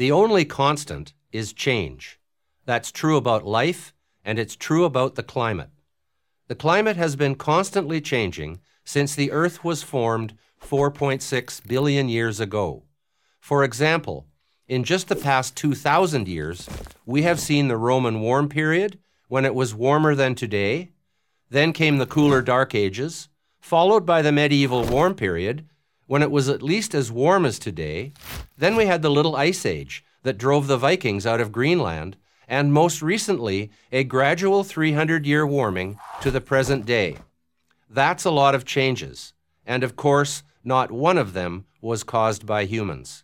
The only constant is change. That's true about life, and it's true about the climate. The climate has been constantly changing since the Earth was formed 4.6 billion years ago. For example, in just the past 2,000 years, we have seen the Roman warm period, when it was warmer than today. Then came the cooler Dark Ages, followed by the medieval warm period, when it was at least as warm as today. Then we had the Little Ice Age that drove the Vikings out of Greenland, and most recently, a gradual 300 year warming to the present day. That's a lot of changes, and of course, not one of them was caused by humans.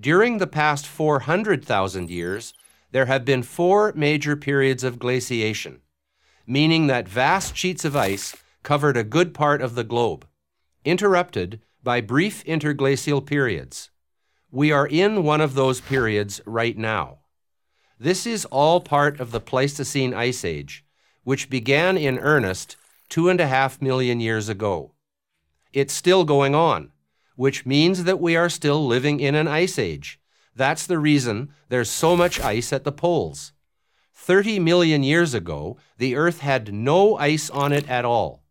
During the past 400,000 years, there have been four major periods of glaciation, meaning that vast sheets of ice covered a good part of the globe, interrupted by brief interglacial periods. We are in one of those periods right now. This is all part of the Pleistocene Ice Age, which began in earnest two and a half million years ago. It's still going on which means that we are still living in an ice age. That's the reason there's so much ice at the poles. 30 million years ago, the Earth had no ice on it at all.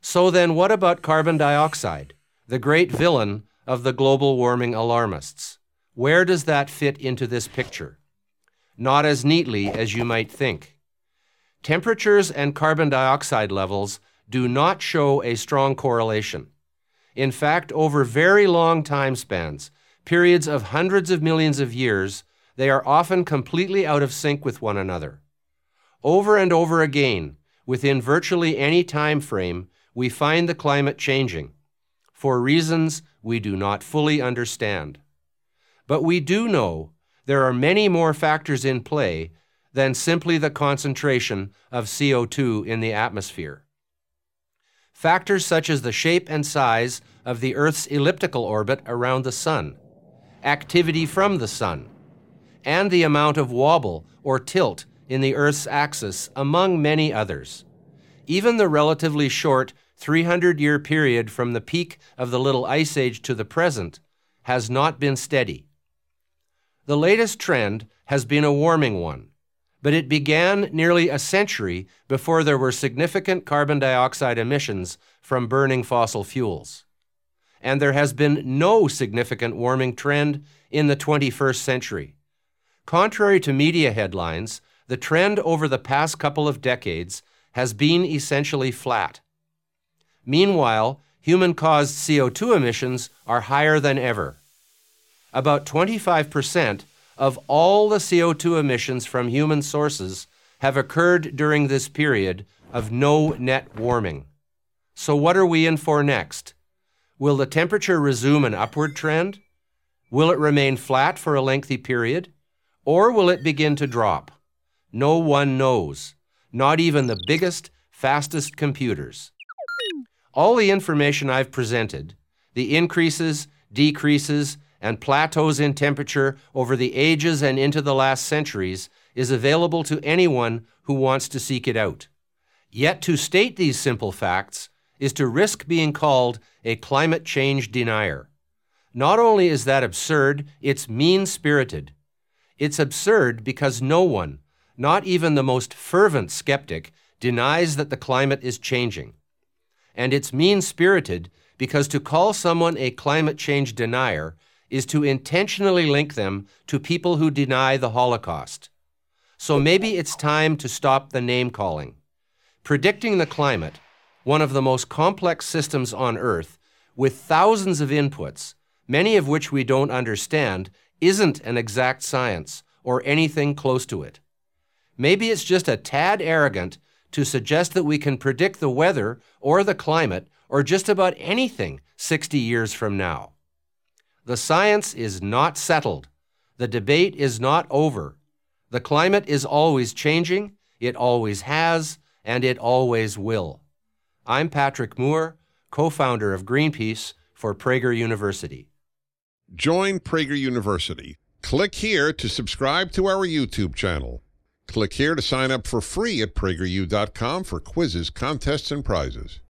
So then, what about carbon dioxide, the great villain of the global warming alarmists? Where does that fit into this picture? Not as neatly as you might think. Temperatures and carbon dioxide levels do not show a strong correlation. In fact, over very long time spans, periods of hundreds of millions of years, they are often completely out of sync with one another. Over and over again, within virtually any time frame, we find the climate changing for reasons we do not fully understand. But we do know there are many more factors in play than simply the concentration of CO2 in the atmosphere. Factors such as the shape and size of the Earth's elliptical orbit around the Sun, activity from the Sun, and the amount of wobble or tilt in the Earth's axis, among many others. Even the relatively short 300 year period from the peak of the Little Ice Age to the present has not been steady. The latest trend has been a warming one but it began nearly a century before there were significant carbon dioxide emissions from burning fossil fuels. And there has been no significant warming trend in the 21st century. Contrary to media headlines, the trend over the past couple of decades has been essentially flat. Meanwhile, human caused CO2 emissions are higher than ever. About 25% of all the CO2 emissions from human sources have occurred during this period of no net warming. So, what are we in for next? Will the temperature resume an upward trend? Will it remain flat for a lengthy period? Or will it begin to drop? No one knows, not even the biggest, fastest computers. All the information I've presented, the increases, decreases, and plateaus in temperature over the ages and into the last centuries is available to anyone who wants to seek it out. Yet to state these simple facts is to risk being called a climate change denier. Not only is that absurd, it's mean spirited. It's absurd because no one, not even the most fervent skeptic, denies that the climate is changing. And it's mean spirited because to call someone a climate change denier is to intentionally link them to people who deny the Holocaust. So maybe it's time to stop the name calling. Predicting the climate, one of the most complex systems on Earth, with thousands of inputs, many of which we don't understand, isn't an exact science or anything close to it. Maybe it's just a tad arrogant to suggest that we can predict the weather or the climate or just about anything 60 years from now. The science is not settled. The debate is not over. The climate is always changing, it always has, and it always will. I'm Patrick Moore, co founder of Greenpeace for Prager University. Join Prager University. Click here to subscribe to our YouTube channel. Click here to sign up for free at prageru.com for quizzes, contests, and prizes.